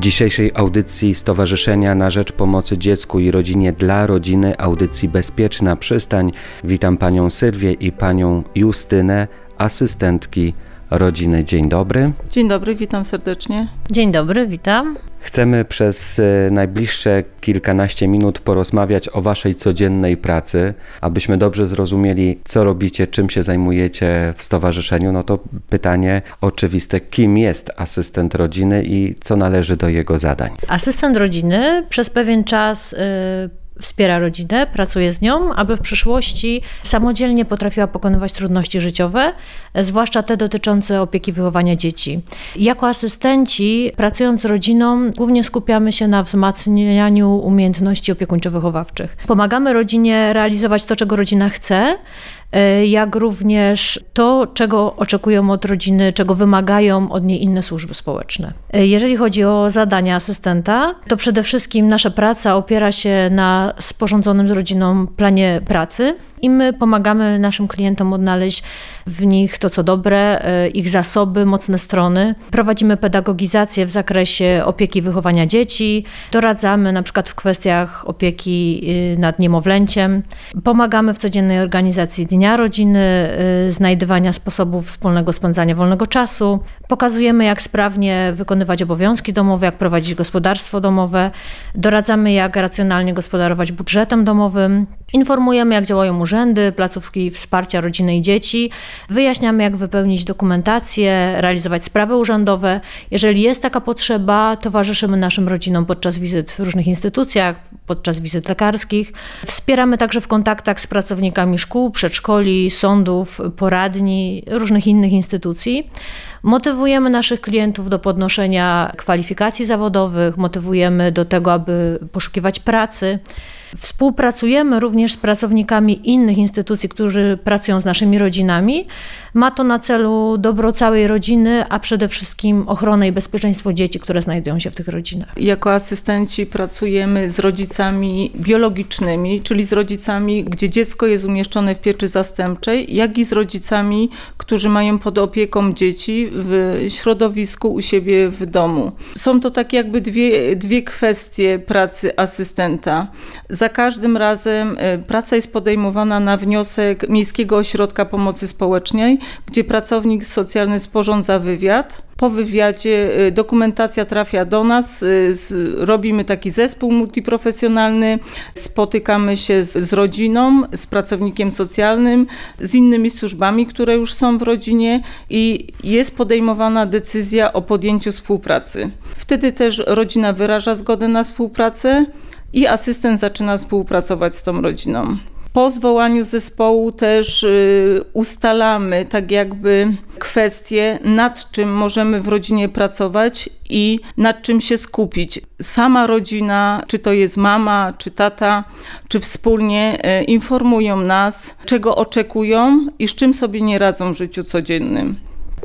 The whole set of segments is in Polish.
dzisiejszej audycji Stowarzyszenia na Rzecz Pomocy Dziecku i Rodzinie dla Rodziny, audycji Bezpieczna Przystań, witam panią Sylwię i panią Justynę, asystentki rodziny. Dzień dobry. Dzień dobry, witam serdecznie. Dzień dobry, witam. Chcemy przez e, najbliższe kilkanaście minut porozmawiać o Waszej codziennej pracy, abyśmy dobrze zrozumieli, co robicie, czym się zajmujecie w stowarzyszeniu. No to pytanie oczywiste: kim jest asystent rodziny i co należy do jego zadań? Asystent rodziny przez pewien czas. Wspiera rodzinę, pracuje z nią, aby w przyszłości samodzielnie potrafiła pokonywać trudności życiowe, zwłaszcza te dotyczące opieki wychowania dzieci. Jako asystenci, pracując z rodziną, głównie skupiamy się na wzmacnianiu umiejętności opiekuńczo-wychowawczych. Pomagamy rodzinie realizować to, czego rodzina chce, jak również to, czego oczekują od rodziny, czego wymagają od niej inne służby społeczne. E, jeżeli chodzi o zadania asystenta, to przede wszystkim nasza praca opiera się na sporządzonym z rodziną planie pracy i my pomagamy naszym klientom odnaleźć w nich to, co dobre, e, ich zasoby, mocne strony. Prowadzimy pedagogizację w zakresie opieki i wychowania dzieci, doradzamy na przykład w kwestiach opieki y, nad niemowlęciem, pomagamy w codziennej organizacji dnia rodziny, y, znajdywania sposobów wspólnego spędzania wolnego czasu, pokazujemy, jak sprawnie wykonywać obowiązki domowe, jak prowadzić gospodarstwo domowe, doradzamy, jak racjonalnie gospodarować budżetem domowym, informujemy, jak działają urzędy, placówki wsparcia rodziny i dzieci, wyjaśniamy, jak wypełnić dokumentację, realizować sprawy urzędowe. Jeżeli jest taka potrzeba, towarzyszymy naszym rodzinom podczas wizyt w różnych instytucjach, podczas wizyt lekarskich. Wspieramy także w kontaktach z pracownikami szkół, przedszkoli, sądów, poradni, różnych innych instytucji. Motywujemy naszych klientów do podnoszenia kwalifikacji zawodowych, motywujemy do tego, aby poszukiwać pracy. Współpracujemy również z pracownikami innych instytucji, którzy pracują z naszymi rodzinami. Ma to na celu dobro całej rodziny, a przede wszystkim ochronę i bezpieczeństwo dzieci, które znajdują się w tych rodzinach. Jako asystenci pracujemy z rodzicami biologicznymi, czyli z rodzicami, gdzie dziecko jest umieszczone w pieczy zastępczej, jak i z rodzicami, którzy mają pod opieką dzieci w środowisku u siebie w domu. Są to tak jakby dwie, dwie kwestie pracy asystenta. Za każdym razem e, praca jest podejmowana na wniosek Miejskiego Ośrodka Pomocy Społecznej, gdzie pracownik socjalny sporządza wywiad. Po wywiadzie y, dokumentacja trafia do nas, y, robimy taki zespół multiprofesjonalny, spotykamy się z, z rodziną, z pracownikiem socjalnym, z innymi służbami, które już są w rodzinie i jest podejmowana decyzja o podjęciu współpracy. Wtedy też rodzina wyraża zgodę na współpracę i asystent zaczyna współpracować z tą rodziną. Po zwołaniu zespołu też y, ustalamy tak jakby kwestie, nad czym możemy w rodzinie pracować i nad czym się skupić. Sama rodzina, czy to jest mama, czy tata, czy wspólnie y, informują nas, czego oczekują i z czym sobie nie radzą w życiu codziennym.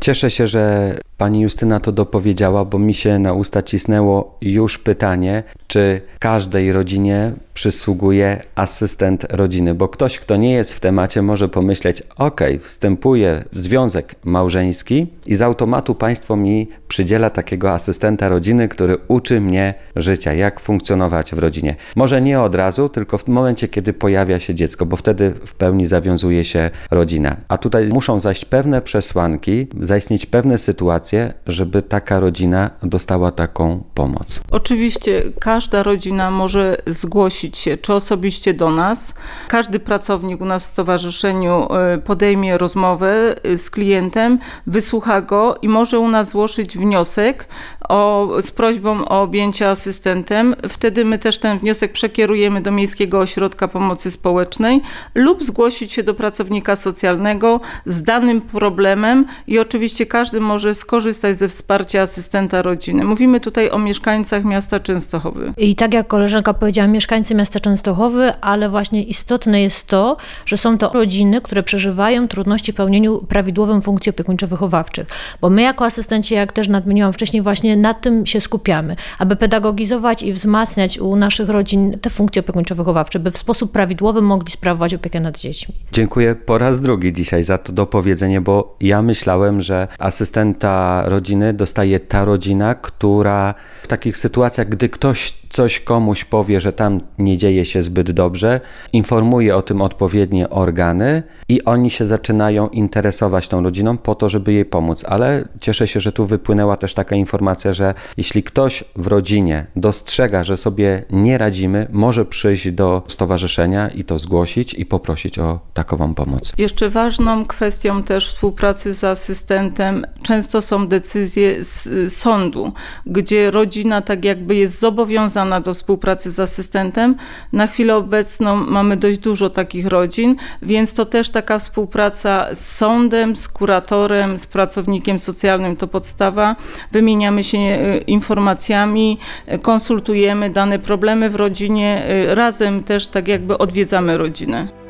Cieszę się, że pani Justyna to dopowiedziała, bo mi się na usta cisnęło już pytanie, czy każdej rodzinie przysługuje asystent rodziny, bo ktoś, kto nie jest w temacie, może pomyśleć: OK, wstępuje w związek małżeński i z automatu państwo mi przydziela takiego asystenta rodziny, który uczy mnie życia, jak funkcjonować w rodzinie. Może nie od razu, tylko w momencie, kiedy pojawia się dziecko, bo wtedy w pełni zawiązuje się rodzina. A tutaj muszą zajść pewne przesłanki, zaistnieć pewne sytuacje, żeby taka rodzina dostała taką pomoc. Oczywiście każda rodzina może zgłosić się, czy osobiście do nas. Każdy pracownik u nas w stowarzyszeniu e, podejmie rozmowę e, z klientem, wysłucha go i może u nas złożyć wniosek o, z prośbą o objęcie asystentem. Wtedy my też ten wniosek przekierujemy do Miejskiego Ośrodka Pomocy Społecznej lub zgłosić się do pracownika socjalnego z danym problemem i oczywiście każdy może skorzystać ze wsparcia asystenta rodziny. Mówimy tutaj o mieszkańcach miasta Częstochowy. I tak jak koleżanka powiedziała, mieszkańcy miasta Częstochowy, ale właśnie istotne jest to, że są to rodziny, które przeżywają trudności w pełnieniu prawidłowym funkcji opiekuńczo-wychowawczych. Bo my jako asystenci, jak też nadmieniłam wcześniej, właśnie nad tym się skupiamy, aby pedagogizować i wzmacniać u naszych rodzin te funkcje opiekuńczo-wychowawcze, by w sposób prawidłowy mogli sprawować opiekę nad dziećmi. Dziękuję po raz drugi dzisiaj za to dopowiedzenie, bo ja myślałem, że asystenta rodziny dostaje ta rodzina, która w takich sytuacjach, gdy ktoś coś komuś powie, że tam nie dzieje się zbyt dobrze, informuje o tym odpowiednie organy i oni się zaczynają interesować tą rodziną po to, żeby jej pomóc. Ale cieszę się, że tu wypłynęła też taka informacja, że jeśli ktoś w rodzinie dostrzega, że sobie nie radzimy, może przyjść do stowarzyszenia i to zgłosić i poprosić o takową pomoc. Jeszcze ważną kwestią też współpracy z asystentem często są decyzje z y, sądu, gdzie rodzina tak jakby jest zobowiązana do współpracy z asystentem. Na chwilę obecną mamy dość dużo takich rodzin, więc to też taka współpraca z sądem, z kuratorem, z pracownikiem socjalnym to podstawa. Wymieniamy się y, informacjami, y, konsultujemy dane problemy w rodzinie, razem też tak jakby odwiedzamy rodzinę.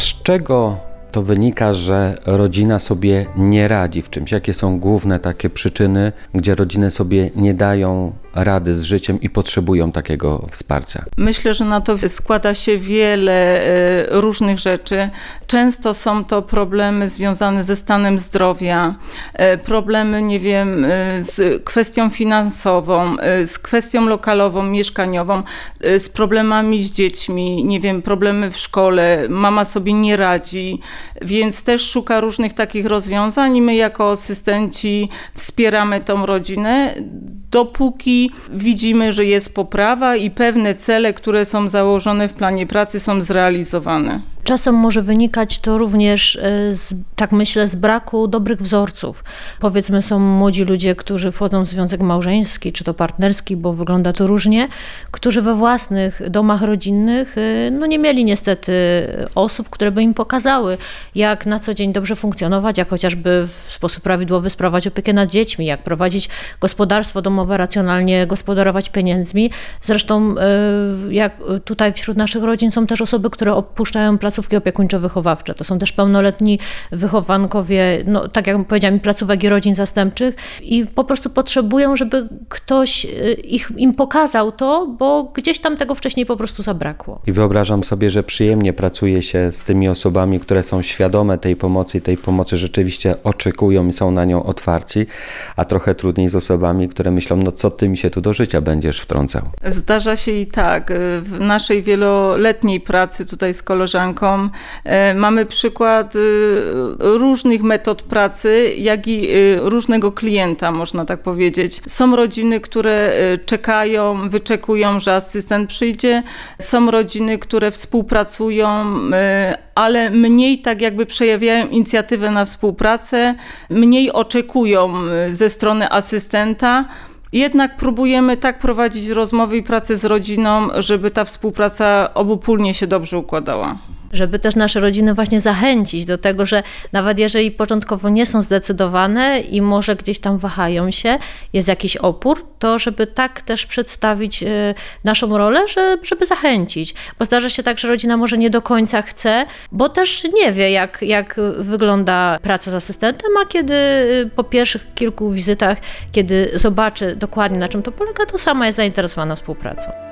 Z czego to wynika, że rodzina sobie nie radzi w czymś? Jakie są główne takie przyczyny, gdzie rodziny sobie nie dają rady z życiem i potrzebują takiego wsparcia? Myślę, że na to składa się wiele e, różnych rzeczy. Często są to problemy związane ze stanem zdrowia, e, problemy, nie wiem, e, z kwestią finansową, z kwestią lokalową, mieszkaniową, z problemami z dziećmi, nie wiem, problemy w szkole, mama sobie nie radzi, więc też szuka różnych takich rozwiązań i my jako asystenci wspieramy tą rodzinę, dopóki widzimy, że jest poprawa i pewne cele, które są założone w planie pracy są zrealizowane. Czasem może wynikać to również, e, z, tak myślę, z braku dobrych wzorców. Powiedzmy, są młodzi ludzie, którzy wchodzą w związek małżeński czy to partnerski, bo wygląda to różnie, którzy we własnych domach rodzinnych e, no nie mieli niestety osób, które by im pokazały, jak na co dzień dobrze funkcjonować, jak chociażby w sposób prawidłowy sprawować opiekę nad dziećmi, jak prowadzić gospodarstwo domowe, racjonalnie gospodarować pieniędzmi. Zresztą, e, jak tutaj wśród naszych rodzin są też osoby, które opuszczają placówki placówki opiekuńczo-wychowawcze. To są też pełnoletni wychowankowie, no, tak jak powiedziałam, placówek i rodzin zastępczych i po prostu potrzebują, żeby ktoś y, ich, im pokazał to, bo gdzieś tam tego wcześniej po prostu zabrakło. I wyobrażam sobie, że przyjemnie pracuje się z tymi osobami, które są świadome tej pomocy i tej pomocy rzeczywiście oczekują i są na nią otwarci, a trochę trudniej z osobami, które myślą, no co ty mi się tu do życia będziesz wtrącał. Zdarza się i tak. W naszej wieloletniej pracy tutaj z koleżanką E, mamy przykład y, różnych metod pracy, jak i y, różnego klienta, można tak powiedzieć. Są rodziny, które czekają, wyczekują, że asystent przyjdzie. Są rodziny, które współpracują, ale mniej tak jakby przejawiają inicjatywę na współpracę, mniej oczekują ze strony asystenta. Jednak próbujemy tak prowadzić rozmowy i pracę z rodziną, żeby ta współpraca obopólnie się dobrze układała żeby też nasze rodziny właśnie zachęcić do tego, że nawet jeżeli początkowo nie są zdecydowane i może gdzieś tam wahają się, jest jakiś opór, to żeby tak też przedstawić y, naszą rolę, żeby zachęcić. Bo zdarza się tak, że rodzina może nie do końca chce, bo też nie wie, jak, jak wygląda praca z asystentem, a kiedy y, po pierwszych kilku wizytach, kiedy zobaczy dokładnie na czym to polega, to sama jest zainteresowana współpracą.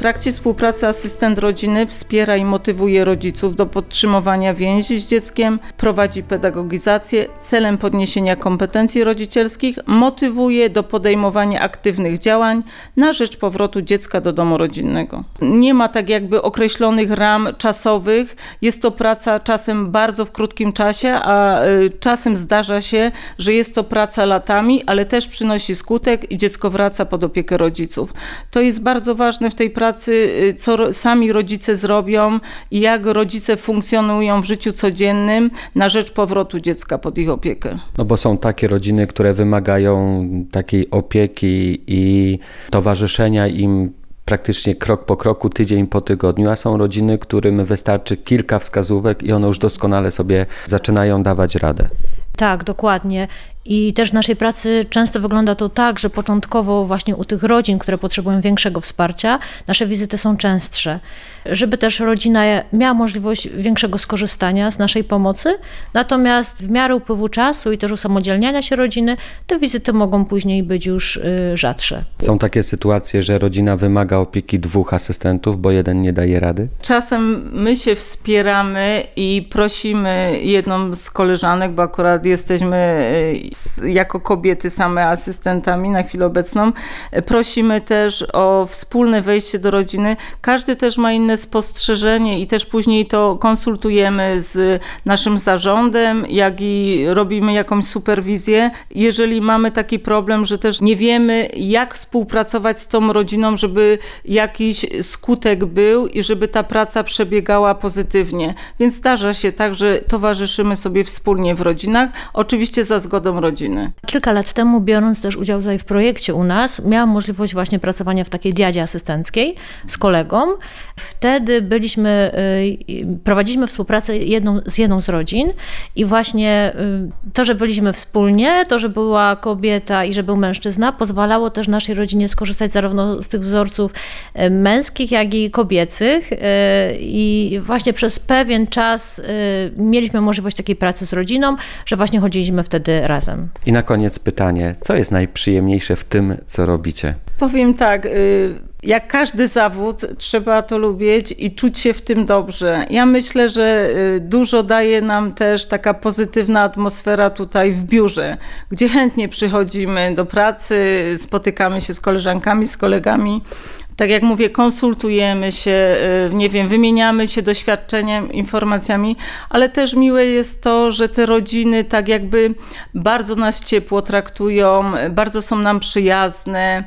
Trakcie współpracy asystent rodziny wspiera i motywuje rodziców do podtrzymywania więzi z dzieckiem, prowadzi pedagogizację celem podniesienia kompetencji rodzicielskich, motywuje do podejmowania aktywnych działań na rzecz powrotu dziecka do domu rodzinnego. Nie ma tak jakby określonych ram czasowych, jest to praca czasem bardzo w krótkim czasie, a y, czasem zdarza się, że jest to praca latami, ale też przynosi skutek i dziecko wraca pod opiekę rodziców. To jest bardzo ważne w tej pracy pracy, y, co sami rodzice zrobią i jak rodzice funkcjonują w życiu codziennym na rzecz powrotu dziecka pod ich opiekę. No bo są takie rodziny, które wymagają takiej opieki i towarzyszenia im praktycznie krok po kroku, tydzień po tygodniu, a są rodziny, którym wystarczy kilka wskazówek i one już doskonale sobie zaczynają dawać radę. Tak, dokładnie. I też w naszej pracy często wygląda to tak, że początkowo właśnie u tych rodzin, które potrzebują większego wsparcia, nasze wizyty są częstsze, żeby też rodzina miała możliwość większego skorzystania z naszej pomocy. Natomiast w miarę upływu czasu i też usamodzielniania się rodziny, te wizyty mogą później być już y, rzadsze. Są takie sytuacje, że rodzina wymaga opieki dwóch asystentów, bo jeden nie daje rady? Czasem my się wspieramy i prosimy jedną z koleżanek, bo akurat jesteśmy y, jako kobiety same asystentami na chwilę obecną. Prosimy też o wspólne wejście do rodziny. Każdy też ma inne spostrzeżenie i też później to konsultujemy z naszym zarządem, jak i robimy jakąś superwizję. Jeżeli mamy taki problem, że też nie wiemy, jak współpracować z tą rodziną, żeby jakiś skutek był i żeby ta praca przebiegała pozytywnie. Więc zdarza się tak, że towarzyszymy sobie wspólnie w rodzinach, oczywiście za zgodą rodziny. Kilka lat temu, biorąc też udział tutaj w projekcie u nas, miałam możliwość właśnie pracowania w takiej diadzie asystenckiej z kolegą. Wtedy byliśmy, y, prowadziliśmy współpracę jedną, z jedną z rodzin i właśnie y, to, że byliśmy wspólnie, to, że była kobieta i że był mężczyzna, pozwalało też naszej rodzinie skorzystać zarówno z tych wzorców y, męskich, jak i kobiecych. I właśnie przez pewien czas mieliśmy możliwość takiej pracy z rodziną, że właśnie chodziliśmy wtedy razem. I na koniec pytanie, co jest najprzyjemniejsze w tym, co robicie? Powiem tak, jak każdy zawód, trzeba to lubić i czuć się w tym dobrze. Ja myślę, że y, dużo daje nam też taka pozytywna atmosfera tutaj w biurze, gdzie chętnie przychodzimy do pracy, spotykamy się z koleżankami, z kolegami tak jak mówię, konsultujemy się, y, nie wiem, wymieniamy się doświadczeniem, informacjami, ale też miłe jest to, że te rodziny tak jakby bardzo nas ciepło traktują, bardzo są nam przyjazne.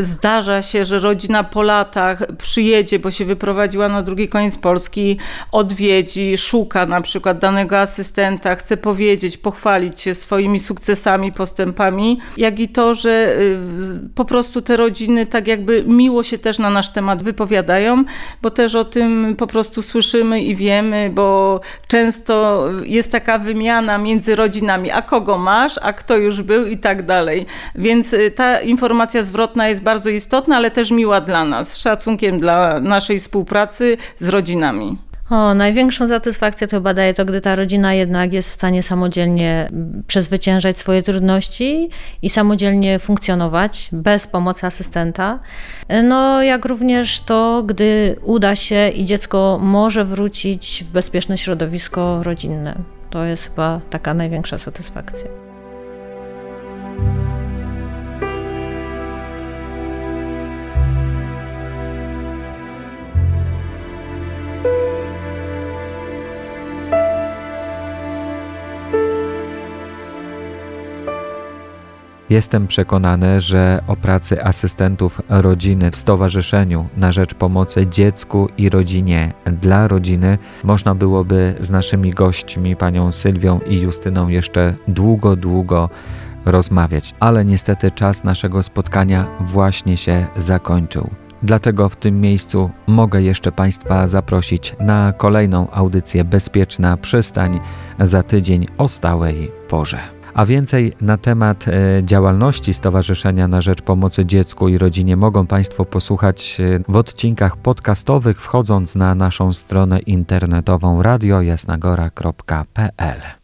Zdarza się, że rodzina po latach przyjedzie, bo się wyprowadziła na drugi koniec Polski, odwiedzi, szuka na przykład danego asystenta, chce powiedzieć, pochwalić się swoimi sukcesami, postępami, jak i to, że y, po prostu te rodziny tak jakby miło się też też na nasz temat wypowiadają, bo też o tym po prostu słyszymy i wiemy, bo często jest taka wymiana między rodzinami, a kogo masz, a kto już był i tak dalej. Więc y, ta informacja zwrotna jest bardzo istotna, ale też miła dla nas, z szacunkiem dla naszej współpracy z rodzinami. O, największą satysfakcję to chyba daje to, gdy ta rodzina jednak jest w stanie samodzielnie przezwyciężać swoje trudności i samodzielnie funkcjonować bez pomocy asystenta. No, jak również to, gdy uda się i dziecko może wrócić w bezpieczne środowisko rodzinne. To jest chyba taka największa satysfakcja. Jestem przekonany, że o pracy asystentów rodziny w Stowarzyszeniu na rzecz pomocy dziecku i rodzinie dla rodziny można byłoby z naszymi gośćmi, panią Sylwią i Justyną, jeszcze długo, długo rozmawiać, ale niestety czas naszego spotkania właśnie się zakończył. Dlatego w tym miejscu mogę jeszcze Państwa zaprosić na kolejną audycję Bezpieczna Przystań za tydzień o stałej porze. A więcej na temat e, działalności Stowarzyszenia na Rzecz Pomocy Dziecku i Rodzinie mogą Państwo posłuchać e, w odcinkach podcastowych, wchodząc na naszą stronę internetową radiojasnagora.pl.